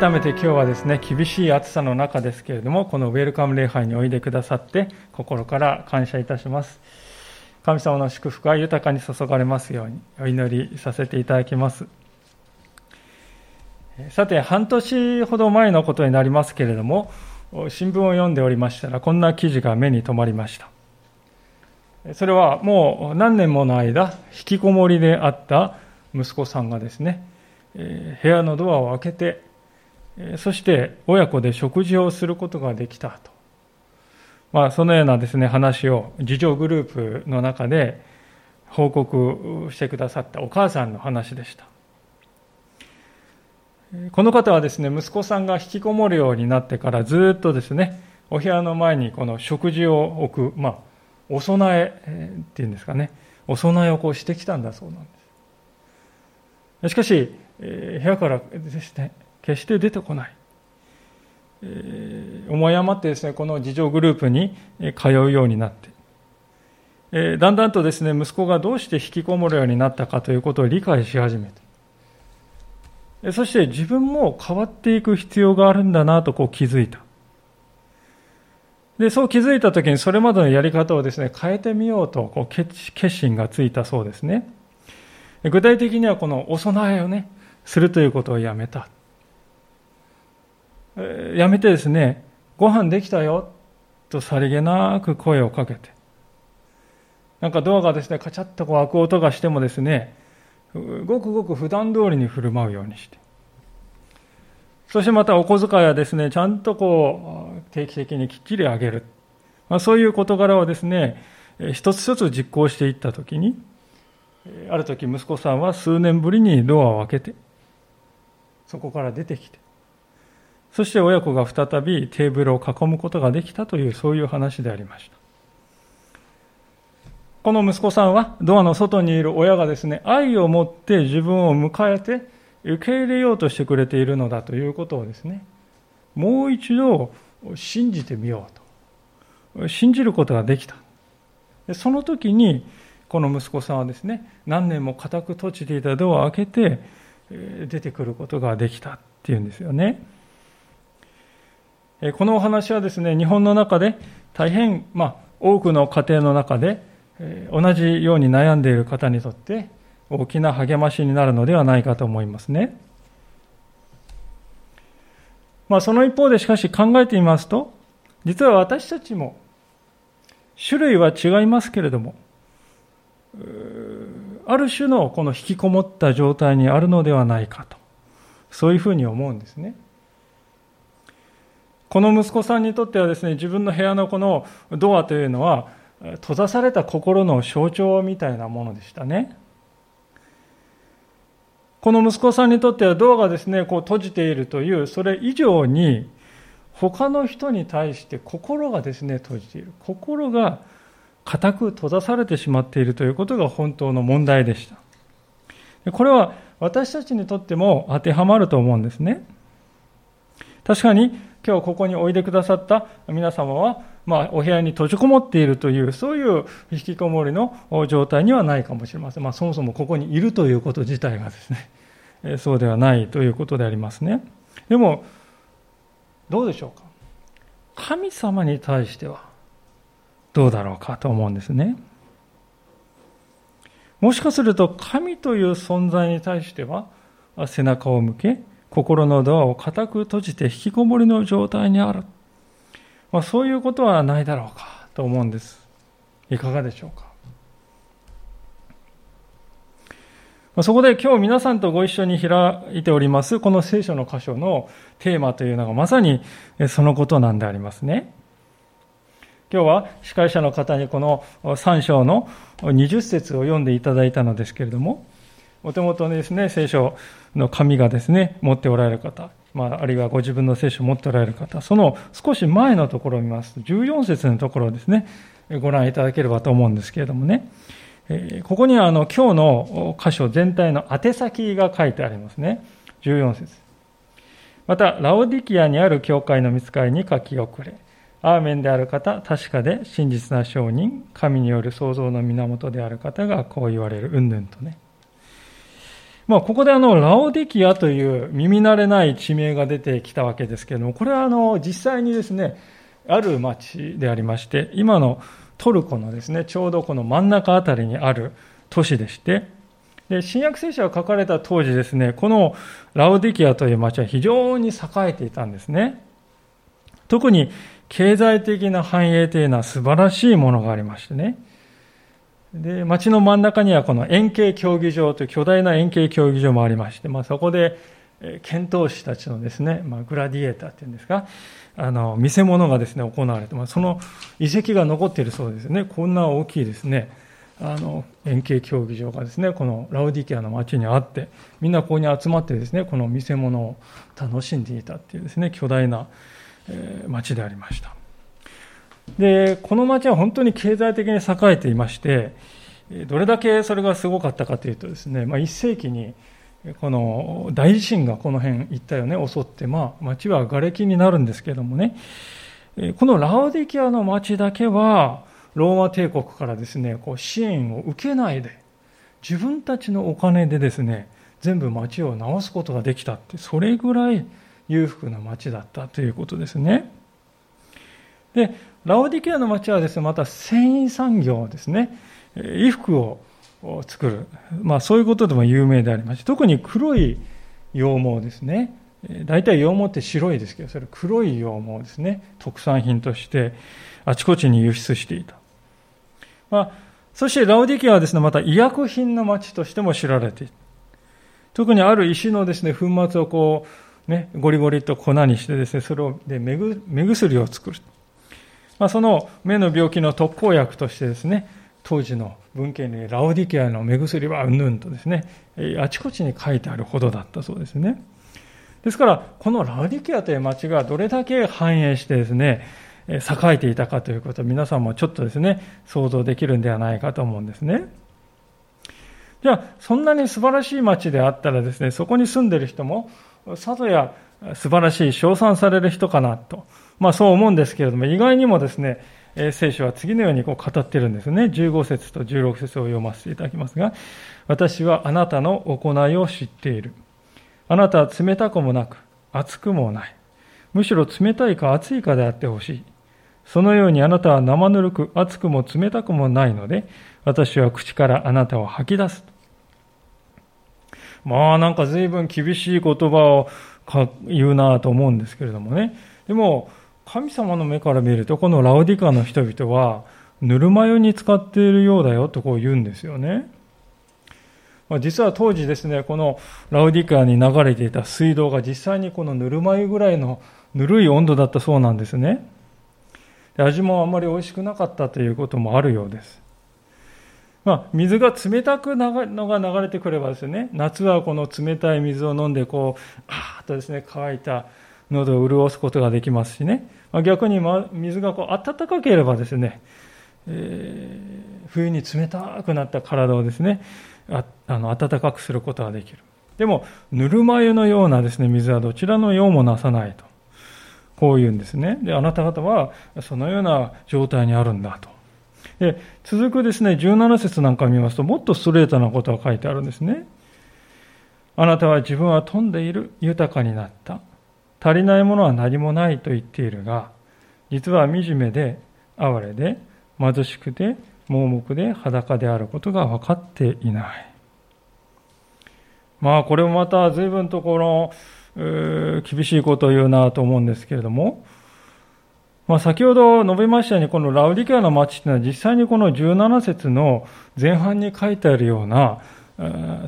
改めて今日はですね厳しい暑さの中ですけれどもこのウェルカム礼拝においでくださって心から感謝いたします。神様の祝福が豊かに注がれますようにお祈りさせていただきます。さて半年ほど前のことになりますけれども新聞を読んでおりましたらこんな記事が目に留まりました。それはもう何年もの間引きこもりであった息子さんがですね部屋のドアを開けてそして親子で食事をすることができたと。まあ、そのようなですね、話を自助グループの中で報告してくださったお母さんの話でした。この方はですね、息子さんが引きこもるようになってからずっとですね、お部屋の前にこの食事を置く、まあ、お供えっていうんですかね、お供えをこうしてきたんだそうなんです。しかし、部屋からですね、決して出てこない。えー、思い余ってですね、この自助グループに通うようになって、えー、だんだんとですね、息子がどうして引きこもるようになったかということを理解し始めて、そして自分も変わっていく必要があるんだなとこう気づいた。で、そう気づいたときにそれまでのやり方をですね、変えてみようとこう決心がついたそうですね。具体的にはこのお供えをね、するということをやめた。やめてですね、ご飯できたよとさりげなく声をかけて、なんかドアがですね、カチャッとこう開く音がしてもですね、ごくごく普段通りに振る舞うようにして、そしてまたお小遣いはですね、ちゃんとこう、定期的にきっちりあげる。まあ、そういう事柄をですね、一つ一つ実行していったときに、ある時息子さんは数年ぶりにドアを開けて、そこから出てきて、そして親子が再びテーブルを囲むことができたという、そういう話でありました。この息子さんはドアの外にいる親がですね、愛を持って自分を迎えて受け入れようとしてくれているのだということをですね、もう一度信じてみようと。信じることができた。その時に、この息子さんはですね、何年も固く閉じていたドアを開けて、出てくることができたっていうんですよね。このお話はですね、日本の中で大変、まあ、多くの家庭の中で、同じように悩んでいる方にとって大きな励ましになるのではないかと思いますね。まあ、その一方でしかし考えてみますと、実は私たちも種類は違いますけれども、ある種のこの引きこもった状態にあるのではないかと、そういうふうに思うんですね。この息子さんにとってはですね、自分の部屋のこのドアというのは、閉ざされた心の象徴みたいなものでしたね。この息子さんにとってはドアがですね、こう閉じているという、それ以上に、他の人に対して心がですね、閉じている。心が固く閉ざされてしまっているということが本当の問題でした。これは私たちにとっても当てはまると思うんですね。確かに今日ここにおいでくださった皆様は、まあ、お部屋に閉じこもっているという、そういう引きこもりの状態にはないかもしれません。まあ、そもそもここにいるということ自体がですね、そうではないということでありますね。でも、どうでしょうか？神様に対しては、どうだろうかと思うんですね。もしかすると神という存在に対しては背中を向け心のドアを固く閉じて引きこもりの状態にある、まあ、そういうことはないだろうかと思うんです。いかがでしょうか？まあそこで今日皆さんとご一緒に開いておりますこの聖書の箇所のテーマというのがまさにそのことなんでありますね。今日は司会者の方にこの3章の20節を読んでいただいたのですけれども、お手元にですね、聖書の紙がですね、持っておられる方、まあ、あるいはご自分の聖書を持っておられる方、その少し前のところを見ます。と、14節のところをですね、ご覧いただければと思うんですけれどもね、ここにはあの今日の箇所全体の宛先が書いてありますね。14節。また、ラオディキアにある教会の見つかりに書き遅れ、アーメンである方、確かで真実な証人、神による創造の源である方がこう言われる、うんぬんとね。まあ、ここであの、ラオディキアという耳慣れない地名が出てきたわけですけれども、これはあの、実際にですね、ある町でありまして、今のトルコのですね、ちょうどこの真ん中あたりにある都市でして、で新約聖書が書かれた当時ですね、このラオディキアという町は非常に栄えていたんですね。特に経済的な繁栄というのは素晴らしいものがありましてね。で、町の真ん中にはこの円形競技場という巨大な円形競技場もありまして、まあ、そこで剣闘士たちのですね、まあ、グラディエーターっていうんですか、あの、見せ物がですね、行われて、まあ、その遺跡が残っているそうですね。こんな大きいですね、あの、円形競技場がですね、このラウディキアの町にあって、みんなここに集まってですね、この見せ物を楽しんでいたっていうですね、巨大な、え町でありました。で、この町は本当に経済的に栄えていまして、どれだけそれがすごかったかというとですね、まあ、1世紀にこの大地震がこの辺一帯をね襲って、まあ、町は瓦礫になるんですけれどもね、このラオディキアの町だけは、ローマ帝国からですね、こう支援を受けないで、自分たちのお金でですね、全部町を直すことができたって、それぐらい裕福な町だったということですね。で、ラオディキアの町はですね、また繊維産業ですね、衣服を作る、まあ、そういうことでも有名でありまして特に黒い羊毛ですね。大体羊毛って白いですけどそれ黒い羊毛ですね。特産品としてあちこちに輸出していた、まあ、そしてラウディキアはですねまた医薬品の町としても知られている特にある石のですね粉末をこうねゴリゴリと粉にしてですねそれをで目薬を作る、まあ、その目の病気の特効薬としてですね当時の文献にラオディケアの目薬はうんぬんとですね、あちこちに書いてあるほどだったそうですね。ですから、このラオディケアという町がどれだけ繁栄してですね、栄えていたかということを皆さんもちょっとですね、想像できるんではないかと思うんですね。じゃあ、そんなに素晴らしい町であったらですね、そこに住んでる人も、さぞや素晴らしい、称賛される人かなと、まあそう思うんですけれども、意外にもですね、聖書は次のようにこう語ってるんですね。15節と16節を読ませていただきますが、私はあなたの行いを知っている。あなたは冷たくもなく、熱くもない。むしろ冷たいか熱いかであってほしい。そのようにあなたは生ぬるく、熱くも冷たくもないので、私は口からあなたを吐き出す。まあなんか随分厳しい言葉を言うなと思うんですけれどもね。でも、神様の目から見ると、このラオディカの人々は、ぬるま湯に使っているようだよとこう言うんですよね。実は当時ですね、このラウディカに流れていた水道が実際にこのぬるま湯ぐらいのぬるい温度だったそうなんですね。味もあんまり美味しくなかったということもあるようです。まあ、水が冷たくのが流れてくればですね、夏はこの冷たい水を飲んで、こう、あーっとですね、乾いた喉を潤すことができますしね、逆に水がこう暖かければですね、えー、冬に冷たくなった体をですねああの暖かくすることができる。でもぬるま湯のようなですね水はどちらの用もなさないと。こう言うんですね。であなた方はそのような状態にあるんだと。で続くですね17節なんか見ますともっとストレートなことが書いてあるんですね。あなたは自分は富んでいる豊かになった。足りないものは何もないと言っているが、実は惨めで、哀れで、貧しくて、盲目で裸であることが分かっていない。まあ、これもまた随分とこの、厳しいことを言うなと思うんですけれども、まあ、先ほど述べましたように、このラウディケアの町というのは実際にこの17節の前半に書いてあるような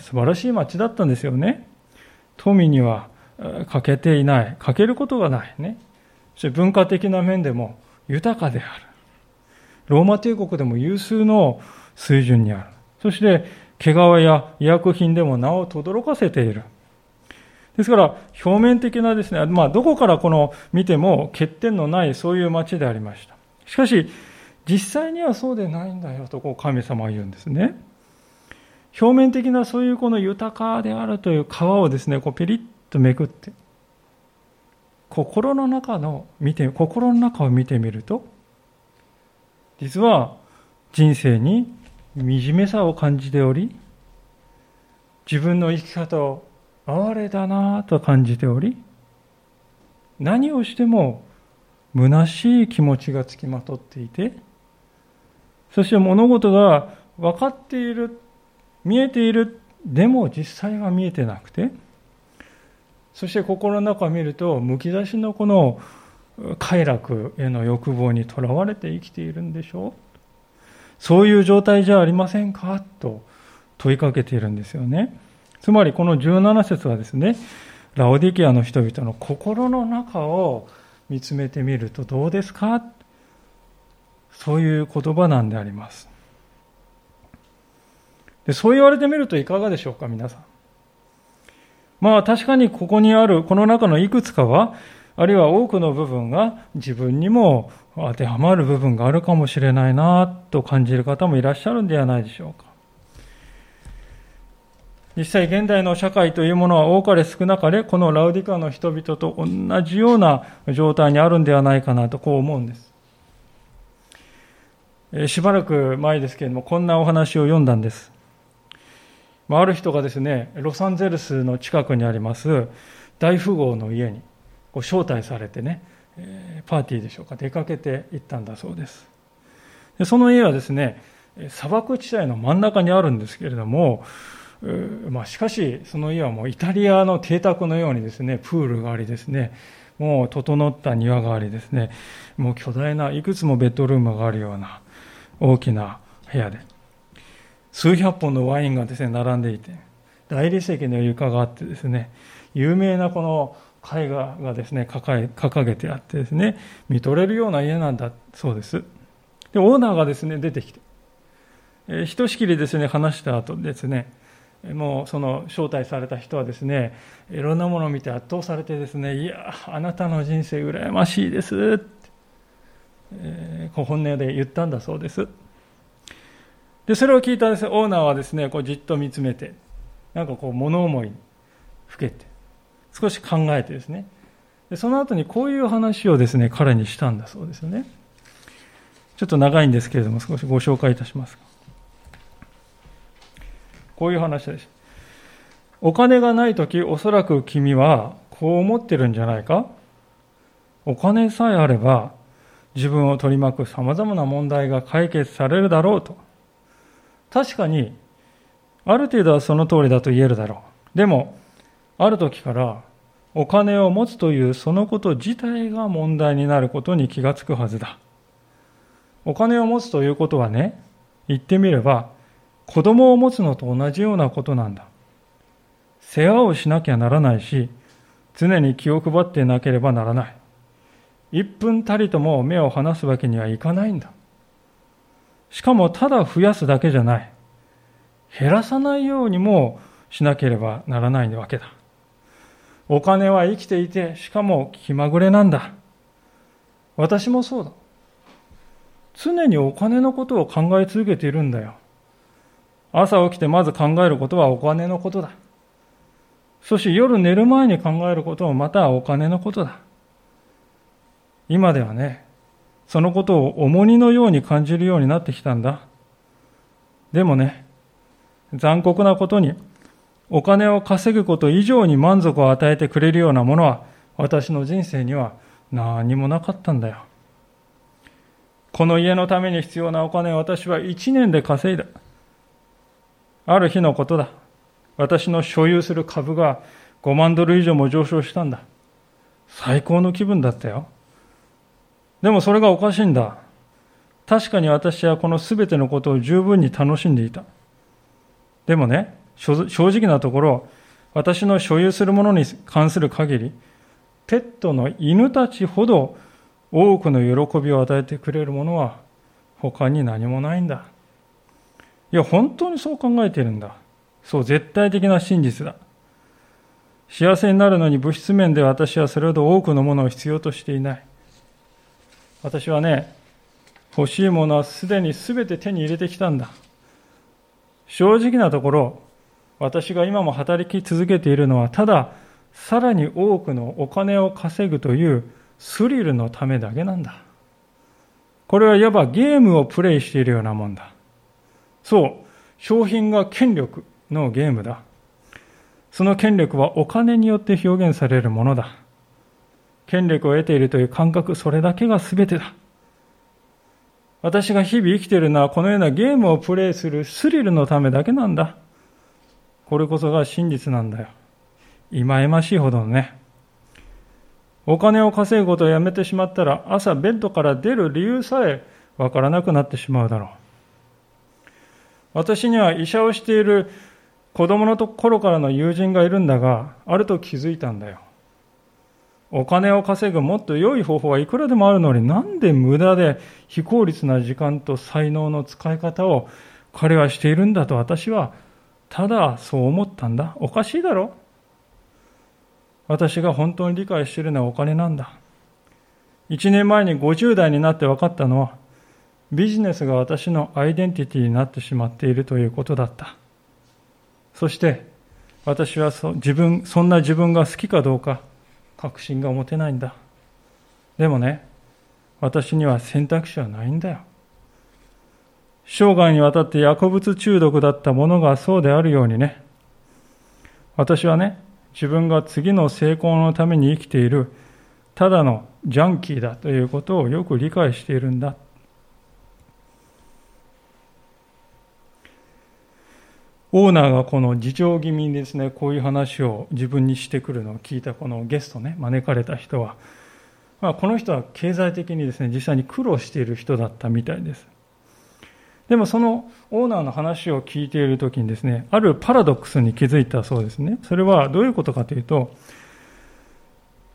素晴らしい町だったんですよね。富には欠けていない、欠けることがないね。そして文化的な面でも豊かである。ローマ帝国でも有数の水準にある。そして、毛皮や医薬品でも名を轟かせている。ですから、表面的なですね、まあ、どこからこの見ても欠点のないそういう町でありました。しかし、実際にはそうでないんだよとこう神様は言うんですね。表面的なそういうこの豊かであるという皮をですね、こうピリッとめくって心の中の見て心の中を見てみると実は人生に惨めさを感じており自分の生き方を哀れだなと感じており、何をしても虚しい気持ちがつきまとっていて、そして物事が分かっている、見えている、でも実際は見えてなくて、そして心の中を見ると、むき出しのこの快楽への欲望にとらわれて生きているんでしょうそういう状態じゃありませんか？と問いかけているんですよね。つまりこの17節はですね、ラオディケアの人々の心の中を見つめてみるとどうですか？そういう言葉なんであります。でそう言われてみるといかがでしょうか、皆さん。まあ確かにここにある、この中のいくつかは、あるいは多くの部分が自分にも当てはまる部分があるかもしれないなと感じる方もいらっしゃるんではないでしょうか。実際現代の社会というものは多かれ少なかれこのラウディカの人々と同じような状態にあるんではないかなとこう思うんです。しばらく前ですけれどもこんなお話を読んだんです。ある人がですね、ロサンゼルスの近くにあります大富豪の家にこう招待されてねえ、パーティーでしょうか、出かけて行ったんだそうです。でその家はですね、砂漠地帯の真ん中にあるんですけれども、まあ、しかし、その家はもうイタリアの邸宅のようにですね、プールがありですね、もう整った庭がありですね、もう巨大ないくつもベッドルームがあるような大きな部屋で、数百本のワインがですね、並んでいて、大理石の床があってですね、有名なこの絵画がですね、掲げてあってですね、見とれるような家なんだそうです。で、オーナーがですね、出てきて、えー、ひとしきりですね、話した後ですね、もうその招待された人はですね、いろんなものを見て圧倒されてですね、いや、あなたの人生羨ましいですって、えー、本音で言ったんだそうです。で、それを聞いた、オーナーはですね、こうじっと見つめて、なんかこう物思いにふけて、少し考えてですね、でその後にこういう話をですね、彼にしたんだそうですよね。ちょっと長いんですけれども、少しご紹介いたします。こういう話です。お金がないとき、おそらく君はこう思ってるんじゃないか？お金さえあれば、自分を取り巻く様々な問題が解決されるだろうと。確かに、ある程度はその通りだと言えるだろう。でも、ある時からお金を持つというそのこと自体が問題になることに気がつくはずだ。お金を持つということはね、言ってみれば、子供を持つのと同じようなことなんだ。世話をしなきゃならないし、常に気を配ってなければならない。一分たりとも目を離すわけにはいかないんだ。しかもただ増やすだけじゃない。減らさないようにもしなければならないわけだ。お金は生きていて、しかも気まぐれなんだ。私もそうだ。常にお金のことを考え続けているんだよ。朝起きてまず考えることはお金のことだ。そして夜寝る前に考えることもまたお金のことだ。今ではね、そのことを重荷のように感じるようになってきたんだ。でもね、残酷なことに、お金を稼ぐこと以上に満足を与えてくれるようなものは私の人生には何もなかったんだよ。この家のために必要なお金を私は1年で稼いだ。ある日のことだ。私の所有する株が5万ドル以上も上昇したんだ。最高の気分だったよ。でもそれがおかしいんだ。確かに私はこの全てのことを十分に楽しんでいた。でもね、正直なところ、私の所有するものに関する限り、ペットの犬たちほど多くの喜びを与えてくれるものは他に何もないんだ。いや、本当にそう考えてるんだ。そう、絶対的な真実だ。幸せになるのに物質面で私はそれほど多くのものを必要としていない。私はね、欲しいものはすでに全て手に入れてきたんだ。正直なところ、私が今も働き続けているのは、ただ、さらに多くのお金を稼ぐというスリルのためだけなんだ。これはいわばゲームをプレイしているようなもんだ。そう、商品が権力のゲームだ。その権力はお金によって表現されるものだ。権力を得ているという感覚、それだけが全てだ。私が日々生きているのはこのようなゲームをプレイするスリルのためだけなんだ。これこそが真実なんだよ。忌々しいほどのね。お金を稼ぐことをやめてしまったら朝ベッドから出る理由さえわからなくなってしまうだろう。私には医者をしている子供の頃からの友人がいるんだが、あると気づいたんだよ。お金を稼ぐもっと良い方法はいくらでもあるのになんで無駄で非効率な時間と才能の使い方を彼はしているんだと私はただそう思ったんだ。おかしいだろ私が本当に理解しているのはお金なんだ。1年前に50代になって分かったのはビジネスが私のアイデンティティになってしまっているということだった。そして私はそ自分そんな自分が好きかどうか確信が持てないんだ。でもね、私には選択肢はないんだよ。生涯にわたって薬物中毒だったものがそうであるようにね、私はね、自分が次の成功のために生きているただのジャンキーだということをよく理解しているんだ。オーナーがこの自重気味にですね、こういう話を自分にしてくるのを聞いたこのゲストね、招かれた人は、まあ、この人は経済的にですね、実際に苦労している人だったみたいです。でもそのオーナーの話を聞いているときにですね、あるパラドックスに気づいたそうですね。それはどういうことかというと、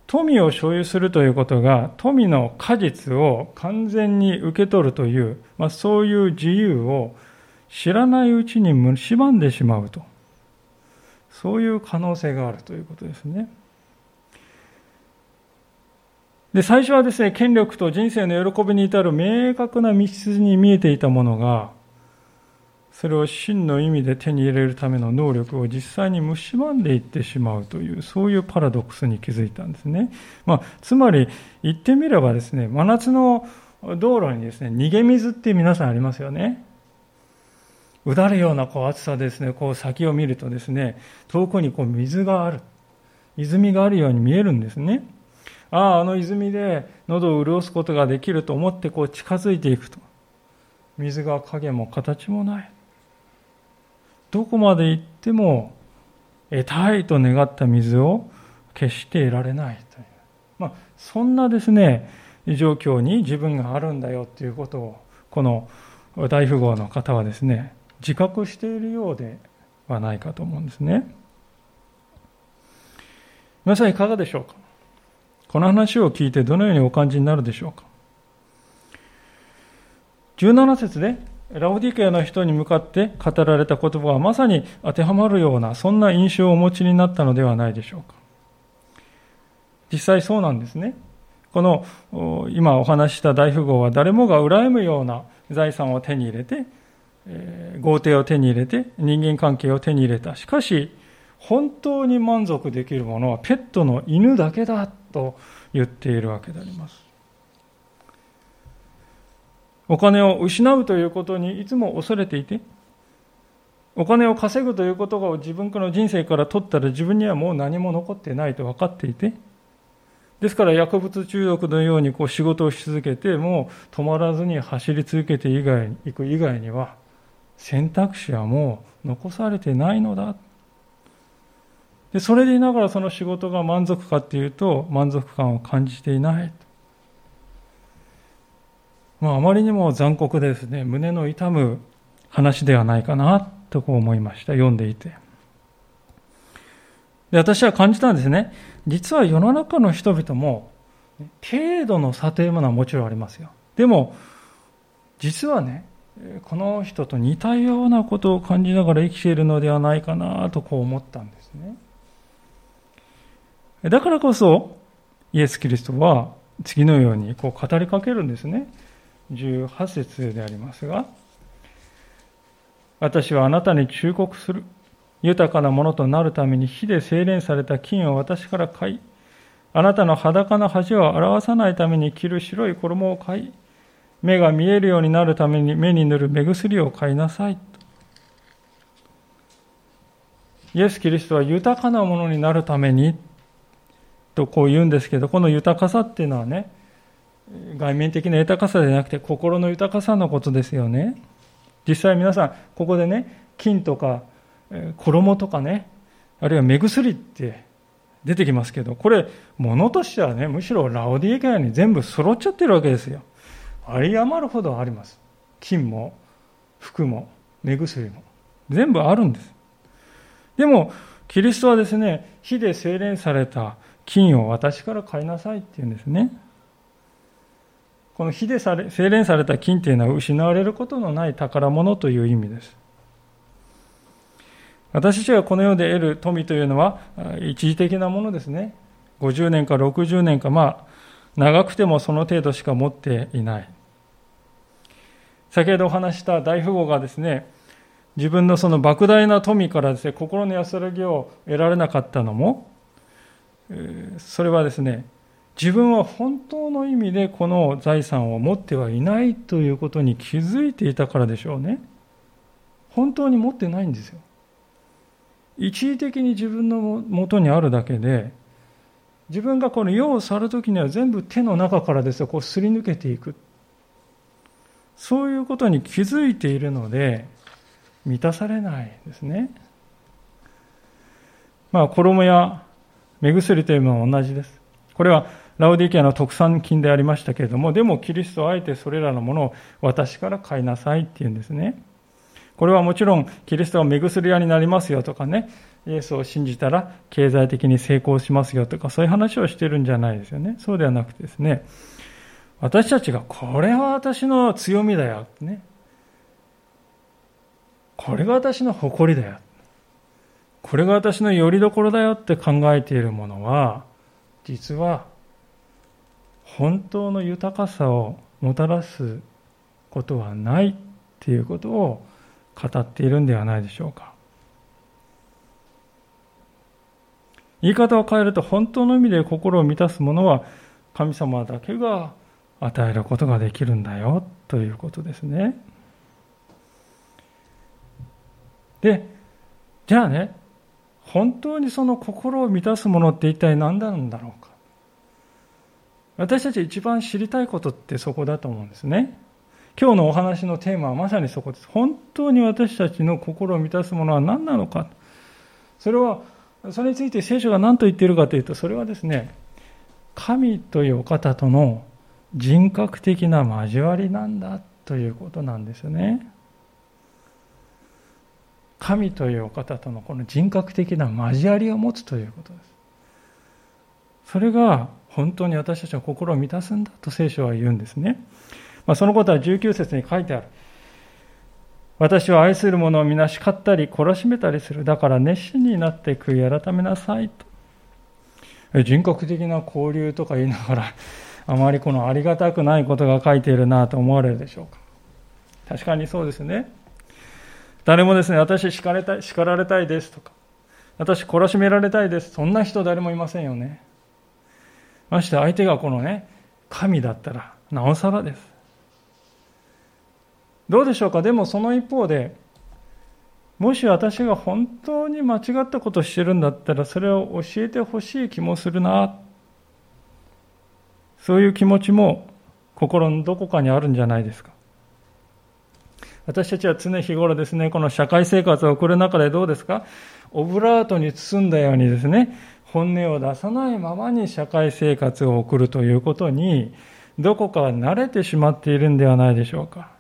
富を所有するということが富の果実を完全に受け取るという、まあ、そういう自由を知らないうちに蝕んでしまうと。そういう可能性があるということですね。で最初はですね権力と人生の喜びに至る明確な道筋に見えていたものがそれを真の意味で手に入れるための能力を実際に蝕んでいってしまうというそういうパラドックスに気づいたんですね、まあ、つまり言ってみればですね真夏の道路にですね逃げ水って皆さんありますよね。うだるようなこう暑さですね、こう先を見るとですね、遠くにこう水がある。泉があるように見えるんですね。ああ、あの泉で喉を潤すことができると思ってこう近づいていくと。水が影も形もない。どこまで行っても得たいと願った水を決して得られないという。まあ、そんなですね、状況に自分があるんだよということを、この大富豪の方はですね、自覚しているようではないかと思うんですね。皆さんいかがでしょうか？この話を聞いてどのようにお感じになるでしょうか？17節でラオディケアの人に向かって語られた言葉はまさに当てはまるようなそんな印象をお持ちになったのではないでしょうか？実際そうなんですね。この今お話した大富豪は誰もが羨むような財産を手に入れて豪邸を手に入れて人間関係を手に入れた。しかし、本当に満足できるものはペットの犬だけだと言っているわけであります。お金を失うということにいつも恐れていて、お金を稼ぐということを自分の人生から取ったら自分にはもう何も残ってないと分かっていて、ですから薬物中毒のようにこう仕事をし続けて、もう止まらずに走り続けて以外に行く以外には、選択肢はもう残されてないのだ。でそれでいながらその仕事が満足かっていうと満足感を感じていない。まあ、あまりにも残酷ですね、胸の痛む話ではないかなとこう思いました。読んでいて。で私は感じたんですね。実は世の中の人々も、程度の差というものはもちろんありますよ。でも、実はね、この人と似たようなことを感じながら生きているのではないかなとこう思ったんですね。だからこそ、イエス・キリストは次のようにこう語りかけるんですね。18節でありますが、私はあなたに忠告する。豊かなものとなるために火で精錬された金を私から買い、あなたの裸の恥を表さないために着る白い衣を買い、目が見えるようになるために目に塗る目薬を買いなさい。イエス・キリストは豊かなものになるためにとこう言うんですけど、この豊かさっていうのはね、外面的な豊かさではなくて心の豊かさのことですよね。実際皆さん、ここでね、金とか衣とかね、あるいは目薬って出てきますけど、これ、物としてはね、むしろラオディエカに全部揃っちゃってるわけですよ。あり余るほどあります。金も、服も、目薬も。全部あるんです。でも、キリストはですね、火で精錬された金を私から買いなさいって言うんですね。この火で精錬された金っていうのは失われることのない宝物という意味です。私たちがこの世で得る富というのは一時的なものですね。50年か60年か、まあ、長くてもその程度しか持っていない。先ほどお話した大富豪がですね、自分のその莫大な富からですね、心の安らぎを得られなかったのも、それはですね、自分は本当の意味でこの財産を持ってはいないということに気づいていたからでしょうね。本当に持ってないんですよ。一時的に自分のもとにあるだけで、自分がこの世を去るときには全部手の中からですね、こうすり抜けていく。そういうことに気づいているので、満たされないですね。まあ、衣や目薬というのは同じです。これはラウディキアの特産品でありましたけれども、でもキリストはあえてそれらのものを私から買いなさいっていうんですね。これはもちろん、キリストは目薬屋になりますよとかね、イエスを信じたら経済的に成功しますよとか、そういう話をしてるんじゃないですよね。そうではなくてですね、私たちがこれは私の強みだよ、ね。これが私の誇りだよ。これが私の拠り所だよって考えているものは、実は本当の豊かさをもたらすことはないっていうことを語っているんではないでしょうか。言い方を変えると本当の意味で心を満たすものは神様だけが与えることができるんだよということですね。で、じゃあね、本当にその心を満たすものって一体何なんだろうか。私たち一番知りたいことってそこだと思うんですね。今日のお話のテーマはまさにそこです。本当に私たちの心を満たすものは何なのか。それは、それについて聖書が何と言っているかというと、それはですね、神というお方との人格的な交わりなんだということなんですね。神というお方とのこの人格的な交わりを持つということです。それが本当に私たちの心を満たすんだと聖書は言うんですね。まあ、そのことは19節に書いてある。私は愛する者を皆叱ったり懲らしめたりする。だから熱心になって悔い改めなさいと。人格的な交流とか言いながら、あまりこのありがたくないことが書いているなと思われるでしょうか。確かにそうですね。誰もですね、私叱れた叱られたいですとか、私懲らしめられたいです。そんな人誰もいませんよね。まして相手がこのね、神だったら、なおさらです。どうでしょうか？でもその一方で、もし私が本当に間違ったことをしてるんだったら、それを教えてほしい気もするな。そういう気持ちも心のどこかにあるんじゃないですか。私たちは常日頃ですね、この社会生活を送る中でどうですか？オブラートに包んだようにですね、本音を出さないままに社会生活を送るということに、どこか慣れてしまっているんではないでしょうか。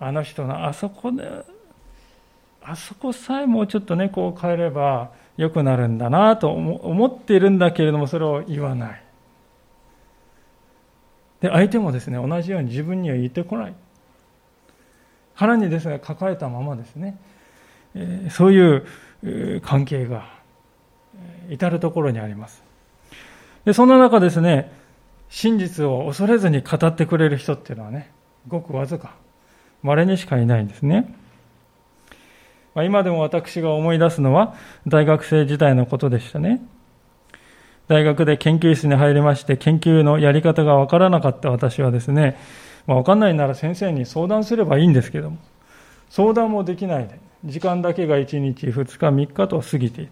あの人のあそこで、あそこさえもうちょっとね、こう変えれば良くなるんだなと思っているんだけれども、それを言わない。で、相手もですね、同じように自分には言ってこない。腹にですね、抱えたままですね、えー、そういう関係が至るところにあります。で、そんな中ですね、真実を恐れずに語ってくれる人っていうのはね、ごくわずか。稀にしかいないんですね。まあ、今でも私が思い出すのは大学生時代のことでしたね。大学で研究室に入りまして研究のやり方がわからなかった私はですね、まあ、わかんないなら先生に相談すればいいんですけども、相談もできないで、時間だけが1日、2日、3日と過ぎて。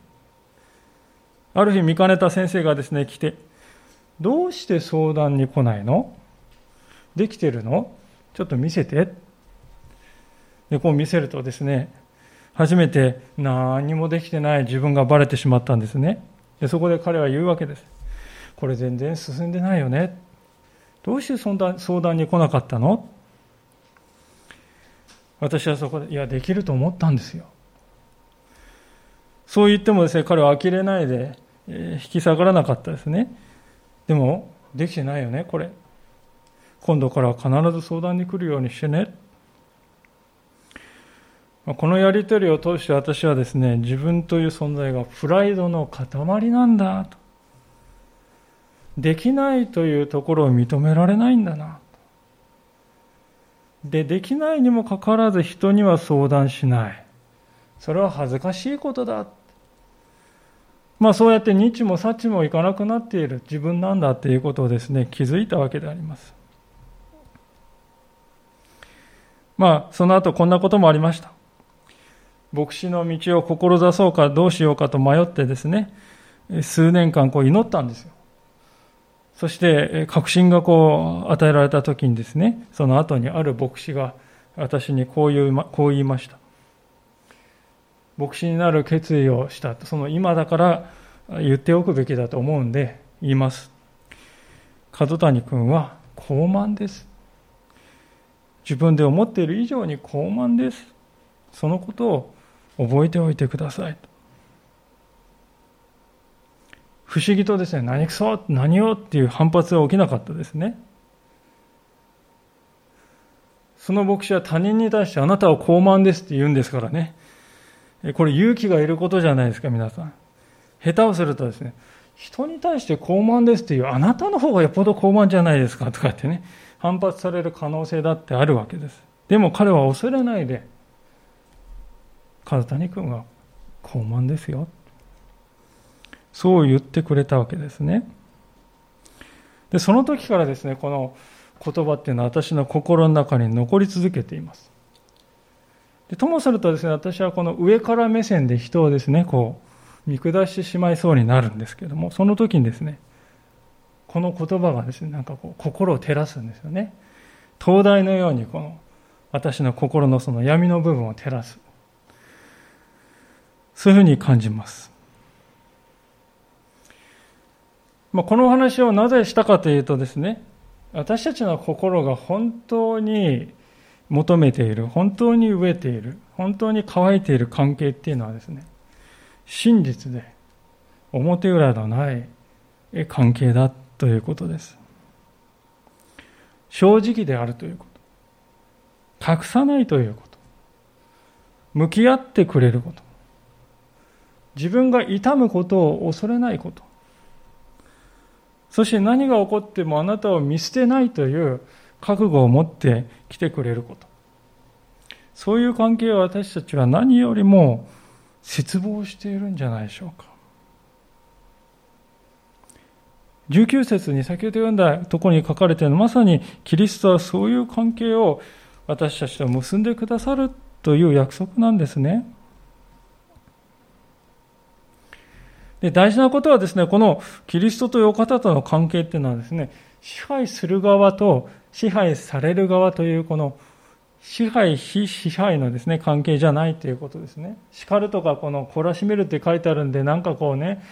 ある日見かねた先生がですね、来て、どうして相談に来ないの？できてるの？ちょっと見せて。で、こう見せるとですね、初めて何もできてない自分がバレてしまったんですね。でそこで彼は言うわけです。これ全然進んでないよね。どうして相談に来なかったの？私はそこで、いや、できると思ったんですよ。そう言ってもですね、彼は呆れないでえ、引き下がらなかったですね。でも、できてないよね、これ。今度から必ず相談に来るようにしてね。このやりとりを通して私はですね、自分という存在がプライドの塊なんだと。できないというところを認められないんだな。で、できないにもかかわらず人には相談しない。それは恥ずかしいことだ。まあそうやって日もさちもいかなくなっている自分なんだっていうことをですね、気づいたわけであります。まあその後こんなこともありました。牧師の道を志そうかどうしようかと迷ってですね、数年間こう祈ったんですよ。そして確信がこう与えられた時にですね、その後にある牧師が私にこう言うこう言いました。牧師になる決意をした。その今だから言っておくべきだと思うんで言います。角谷君は高慢です。自分で思っている以上に高慢です。そのことを覚えておいてください。不思議とですね、何くそ何をっていう反発は起きなかったですね。その牧師は他人に対してあなたは高慢ですって言うんですからね。これ勇気がいることじゃないですか、皆さん。下手をするとですね、人に対して高慢ですっていう、あなたの方がよっぽど高慢じゃないですかとかってね、反発される可能性だってあるわけです。でも彼は恐れないで、風谷君は高慢ですよ。そう言ってくれたわけですね。で、その時からですね、この言葉っていうのは私の心の中に残り続けています。でともするとですね、私はこの上から目線で人をですね、こう、見下してしまいそうになるんですけども、その時にですね、この言葉がですね、なんかこう、心を照らすんですよね。灯台のように、この、私の心のその闇の部分を照らす。そういうふうに感じます。まあ、このお話をなぜしたかというとですね、私たちの心が本当に求めている、本当に飢えている、本当に乾いている関係っていうのはですね、真実で表裏のない関係だということです。正直であるということ。隠さないということ。向き合ってくれること。自分が痛むことを恐れないこと。そして何が起こってもあなたを見捨てないという覚悟を持って来てくれること。そういう関係を私たちは何よりも絶望しているんじゃないでしょうか。19節に先ほど読んだところに書かれているまさにキリストはそういう関係を私たちと結んでくださるという約束なんですね。で大事なことはですね、このキリストというお方との関係っていうのはですね、支配する側と支配される側というこの支配、非支配のですね、関係じゃないということですね。叱るとか、この懲らしめるって書いてあるんで、なんかこうね、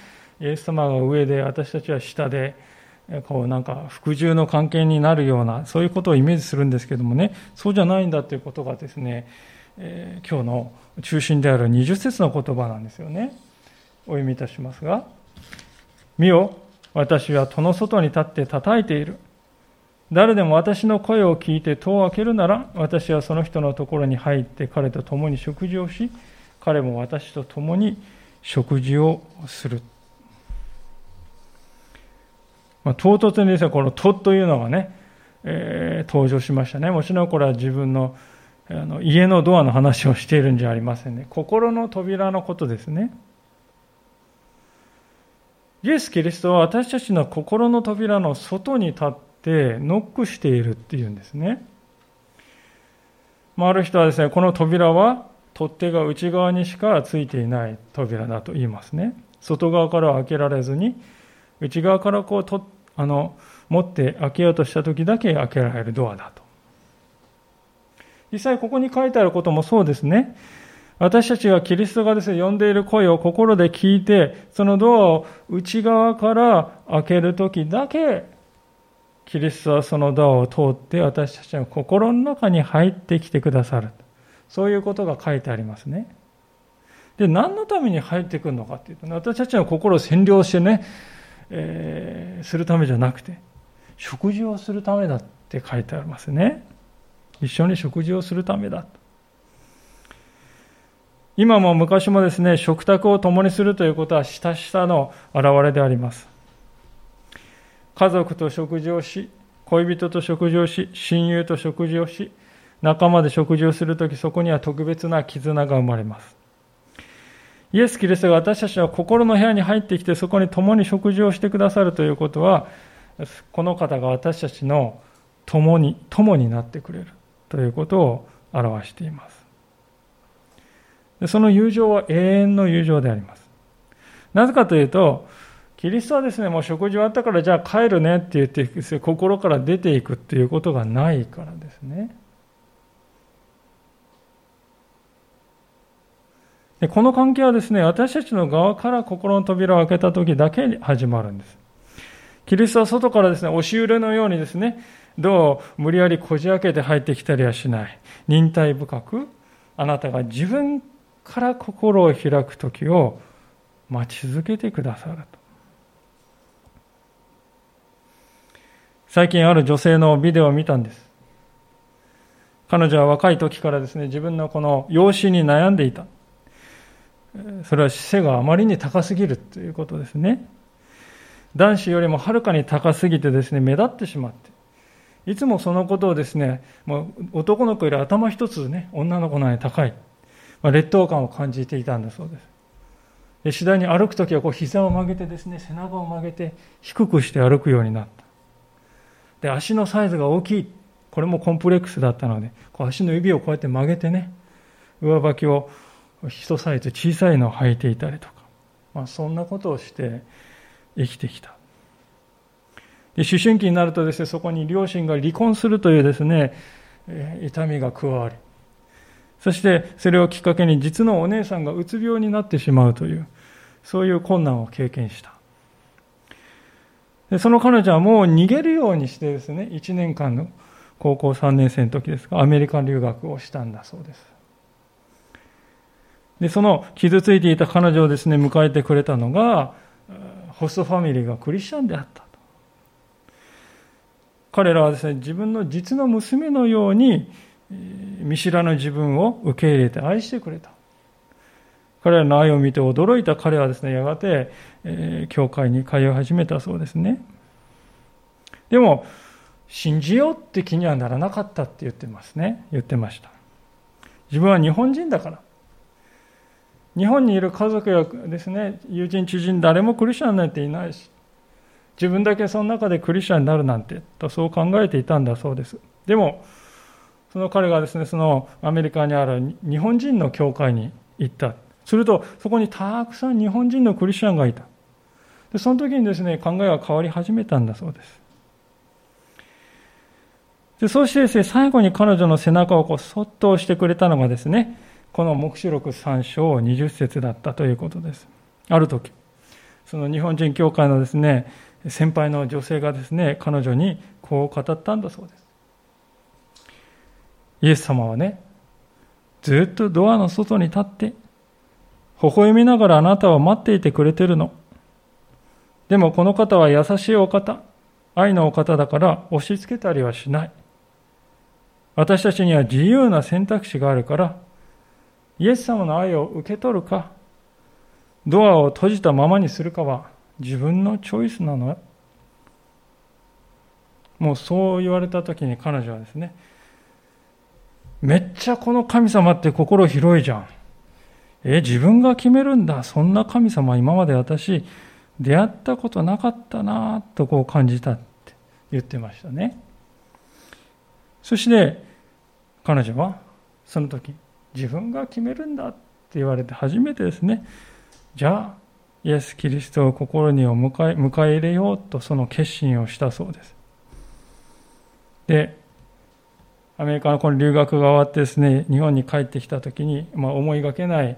イエス様が上で、私たちは下で、こうなんか服従の関係になるような、そういうことをイメージするんですけどもね、そうじゃないんだということがですね、えー、今日の中心である20節の言葉なんですよね。お読みいたしますが、見よ、私は戸の外に立って叩いている。誰でも私の声を聞いて戸を開けるなら、私はその人のところに入って彼と共に食事をし、彼も私と共に食事をする。まあ、唐突にですね、この戸というのがね、えー、登場しましたね。もちろんこれは自分のあの家のドアの話をしているんじゃありませんね。心の扉のことですね。イエス・キリストは私たちの心の扉の外に立ってノックしているっていうんですね。まあ、る人はですね、この扉は取っ手が内側にしかついていない扉だと言いますね。外側から開けられずに、内側からこうとあの持って開けようとした時だけ開けられるドアだと。実際ここに書いてあることもそうですね。私たちがキリストがですね、呼んでいる声を心で聞いて、そのドアを内側から開けるときだけ、キリストはそのドアを通って私たちの心の中に入ってきてくださる。そういうことが書いてありますね。で、何のために入ってくるのかっていうと、ね、私たちの心を占領してね、えー、するためじゃなくて、食事をするためだって書いてありますね。一緒に食事をするためだと。今も昔もですね、食卓を共にするということは、親しさの表れであります。家族と食事をし、恋人と食事をし、親友と食事をし、仲間で食事をするとき、そこには特別な絆が生まれます。イエス・キリストが私たちの心の部屋に入ってきて、そこに共に食事をしてくださるということは、この方が私たちの共に、共になってくれるということを表しています。その友情は永遠の友情であります。なぜかというと、キリストはですね、もう食事終わったからじゃあ帰るねって言って、心から出ていくっていうことがないからですね。でこの関係はですね、私たちの側から心の扉を開けた時だけに始まるんです。キリストは外からですね、押し入れのようにですね、どう無理やりこじ開けて入ってきたりはしない。忍耐深く、あなたが自分から心を開く時を待ち続けてくださると。最近ある女性のビデオを見たんです。彼女は若い時からですね、自分のこの養子に悩んでいた。それは背があまりに高すぎるということですね。男子よりもはるかに高すぎてですね、目立ってしまって。いつもそのことをですね、もう男の子より頭一つね、女の子のように高い。まあ、劣等感を感じていたんだそうです。で次第に歩くときはこう膝を曲げてですね、背中を曲げて低くして歩くようになった。で、足のサイズが大きい。これもコンプレックスだったので、こう足の指をこうやって曲げてね、上履きを一サイズ小さいのを履いていたりとか、まあ、そんなことをして生きてきた。で思春期になるとですね、そこに両親が離婚するというですね、痛みが加わり、そしてそれをきっかけに実のお姉さんがうつ病になってしまうという、そういう困難を経験した。でその彼女はもう逃げるようにしてですね、1年間の高校3年生の時ですが、アメリカ留学をしたんだそうです。で、その傷ついていた彼女をですね、迎えてくれたのが、ホストファミリーがクリスチャンであったと。彼らはですね、自分の実の娘のように、見知らぬ自分を受け入れて愛してくれた。彼らの愛を見て驚いた彼はですね、やがて、え、教会に通い始めたそうですね。でも、信じようって気にはならなかったって言ってますね。言ってました。自分は日本人だから。日本にいる家族やですね、友人、知人、誰もクリスチャンなんていないし、自分だけその中でクリスチャンになるなんて、とそう考えていたんだそうです。でも、その彼がですね、そのアメリカにある日本人の教会に行った。すると、そこにたくさん日本人のクリスチャンがいた。でその時にですね、考えが変わり始めたんだそうです。でそしてですね、最後に彼女の背中をこうそっと押してくれたのがですね、この黙示録3章20節だったということです。ある時、その日本人教会のですね、先輩の女性がですね、彼女にこう語ったんだそうです。イエス様はね、ずっとドアの外に立って、微笑みながらあなたを待っていてくれてるの。でもこの方は優しいお方、愛のお方だから押し付けたりはしない。私たちには自由な選択肢があるから、イエス様の愛を受け取るか、ドアを閉じたままにするかは自分のチョイスなのよもうそう言われた時に彼女はですね、めっちゃこの神様って心広いじゃん。え、自分が決めるんだ。そんな神様今まで私出会ったことなかったなとこう感じたって言ってましたね。そして彼女はその時自分が決めるんだって言われて初めてですねじゃあイエス・キリストを心に迎え迎え入れようとその決心をしたそうですでアメリカのこの留学が終わってですね日本に帰ってきた時に、まあ、思いがけない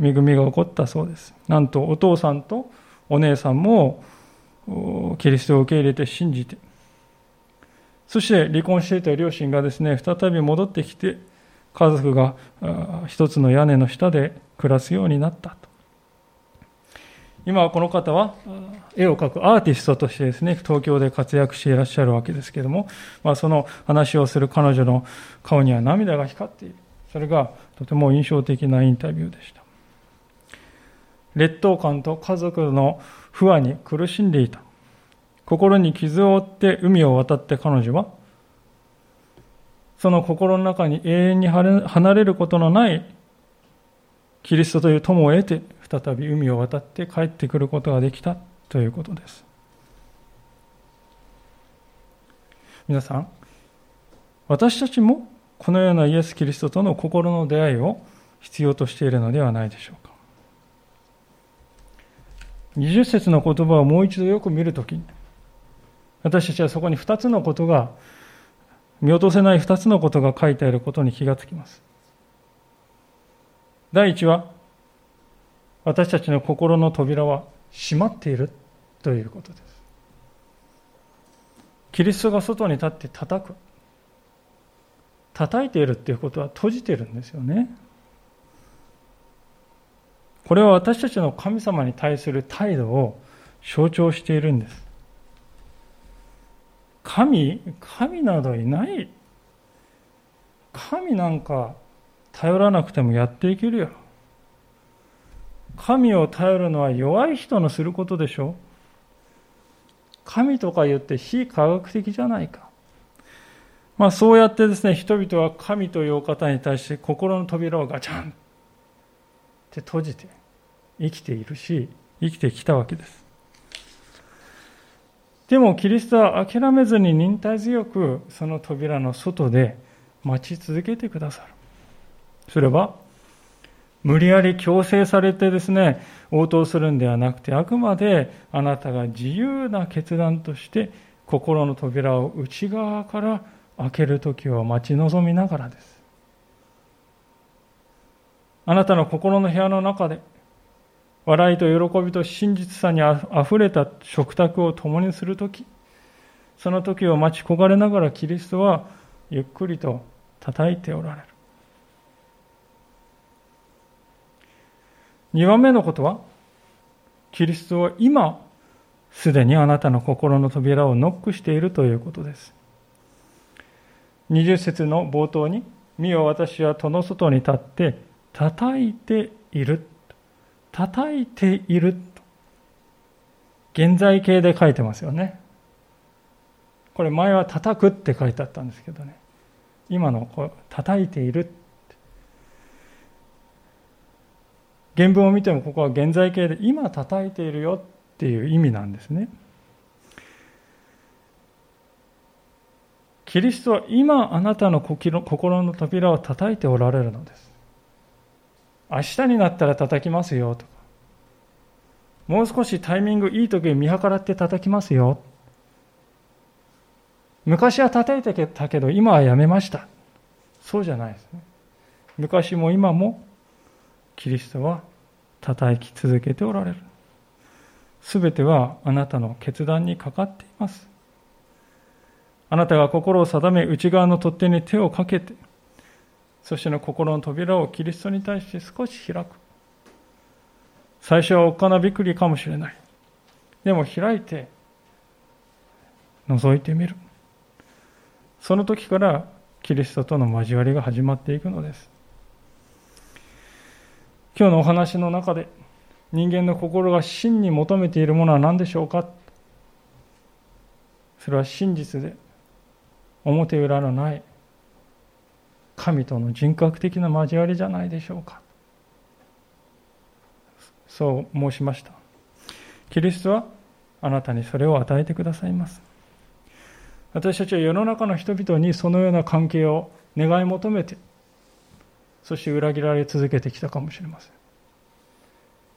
恵みが起こったそうです。なんとお父さんとお姉さんもキリストを受け入れて信じてそして離婚していた両親がですね再び戻ってきて家族が一つの屋根の下で暮らすようになったと。今はこの方は絵を描くアーティストとしてですね、東京で活躍していらっしゃるわけですけれども、まあ、その話をする彼女の顔には涙が光っている。それがとても印象的なインタビューでした。劣等感と家族の不安に苦しんでいた。心に傷を負って海を渡って彼女は、その心の中に永遠に離れることのないキリストという友を得て、再び海を渡って帰ってくることができたということです。皆さん、私たちもこのようなイエス・キリストとの心の出会いを必要としているのではないでしょうか。20節の言葉をもう一度よく見るとき、私たちはそこに2つのことが、見落とせない2つのことが書いてあることに気がつきます。第一は、私たちの心の扉は閉まっているということです。キリストが外に立って叩く。叩いているっていうことは閉じているんですよね。これは私たちの神様に対する態度を象徴しているんです。神、神などいない。神なんか頼らなくてもやっていけるよ。神を頼るのは弱い人のすることでしょ神とか言って非科学的じゃないか。まあそうやってですね、人々は神というお方に対して心の扉をガチャンって閉じて生きているし、生きてきたわけです。でもキリストは諦めずに忍耐強くその扉の外で待ち続けてくださる。それは無理やり強制されてですね、応答するんではなくて、あくまであなたが自由な決断として、心の扉を内側から開ける時を待ち望みながらです。あなたの心の部屋の中で、笑いと喜びと真実さにあふれた食卓を共にする時、その時を待ち焦がれながらキリストはゆっくりと叩いておられる。2番目のことは、キリストは今、すでにあなたの心の扉をノックしているということです。20節の冒頭に、見よ私は戸の外に立って、叩いている。叩いている。現在形で書いてますよね。これ前は叩くって書いてあったんですけどね。今のこう叩いている原文を見てもここは現在形で今叩いているよっていう意味なんですね。キリストは今あなたの心の扉を叩いておられるのです。明日になったら叩きますよとか、もう少しタイミングいい時に見計らって叩きますよ。昔は叩いてたけど今はやめました。そうじゃないですね。昔も今もキリストは叩き続けておられる。すべてはあなたの決断にかかっています。あなたが心を定め、内側の取っ手に手をかけて、そしての心の扉をキリストに対して少し開く。最初はおっかなびっくりかもしれない。でも開いて、覗いてみる。その時からキリストとの交わりが始まっていくのです。今日のお話の中で人間の心が真に求めているものは何でしょうか？それは真実で表裏のない神との人格的な交わりじゃないでしょうか？そう申しました。キリストはあなたにそれを与えてくださいます。私たちは世の中の人々にそのような関係を願い求めてそして裏切られ続けてきたかもしれません。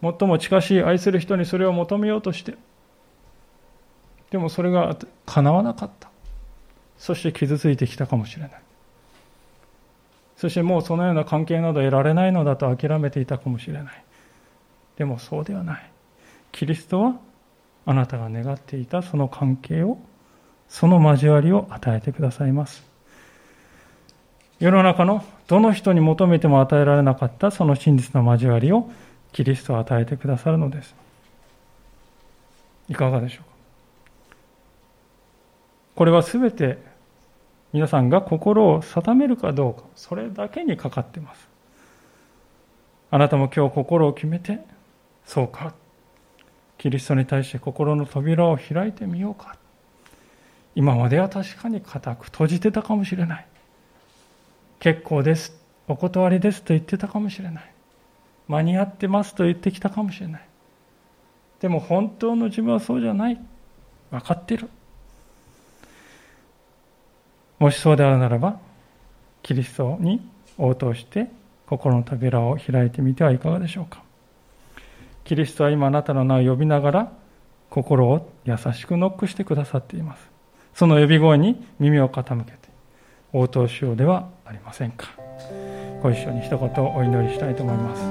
最も近しい愛する人にそれを求めようとして、でもそれが叶わなかった。そして傷ついてきたかもしれない。そしてもうそのような関係など得られないのだと諦めていたかもしれない。でもそうではない。キリストはあなたが願っていたその関係を、その交わりを与えてくださいます。世の中のどの人に求めても与えられなかったその真実の交わりをキリストは与えてくださるのです。いかがでしょうか？これはすべて皆さんが心を定めるかどうか、それだけにかかっています。あなたも今日心を決めて、そうか。キリストに対して心の扉を開いてみようか。今までは確かに固く閉じてたかもしれない。結構です。お断りですと言ってたかもしれない。間に合ってますと言ってきたかもしれない。でも本当の自分はそうじゃない。分かってる。もしそうであるならば、キリストに応答して心の扉を開いてみてはいかがでしょうか。キリストは今あなたの名を呼びながら心を優しくノックしてくださっています。その呼び声に耳を傾けて応答しようではありませんか？ご一緒に一言お祈りしたいと思います。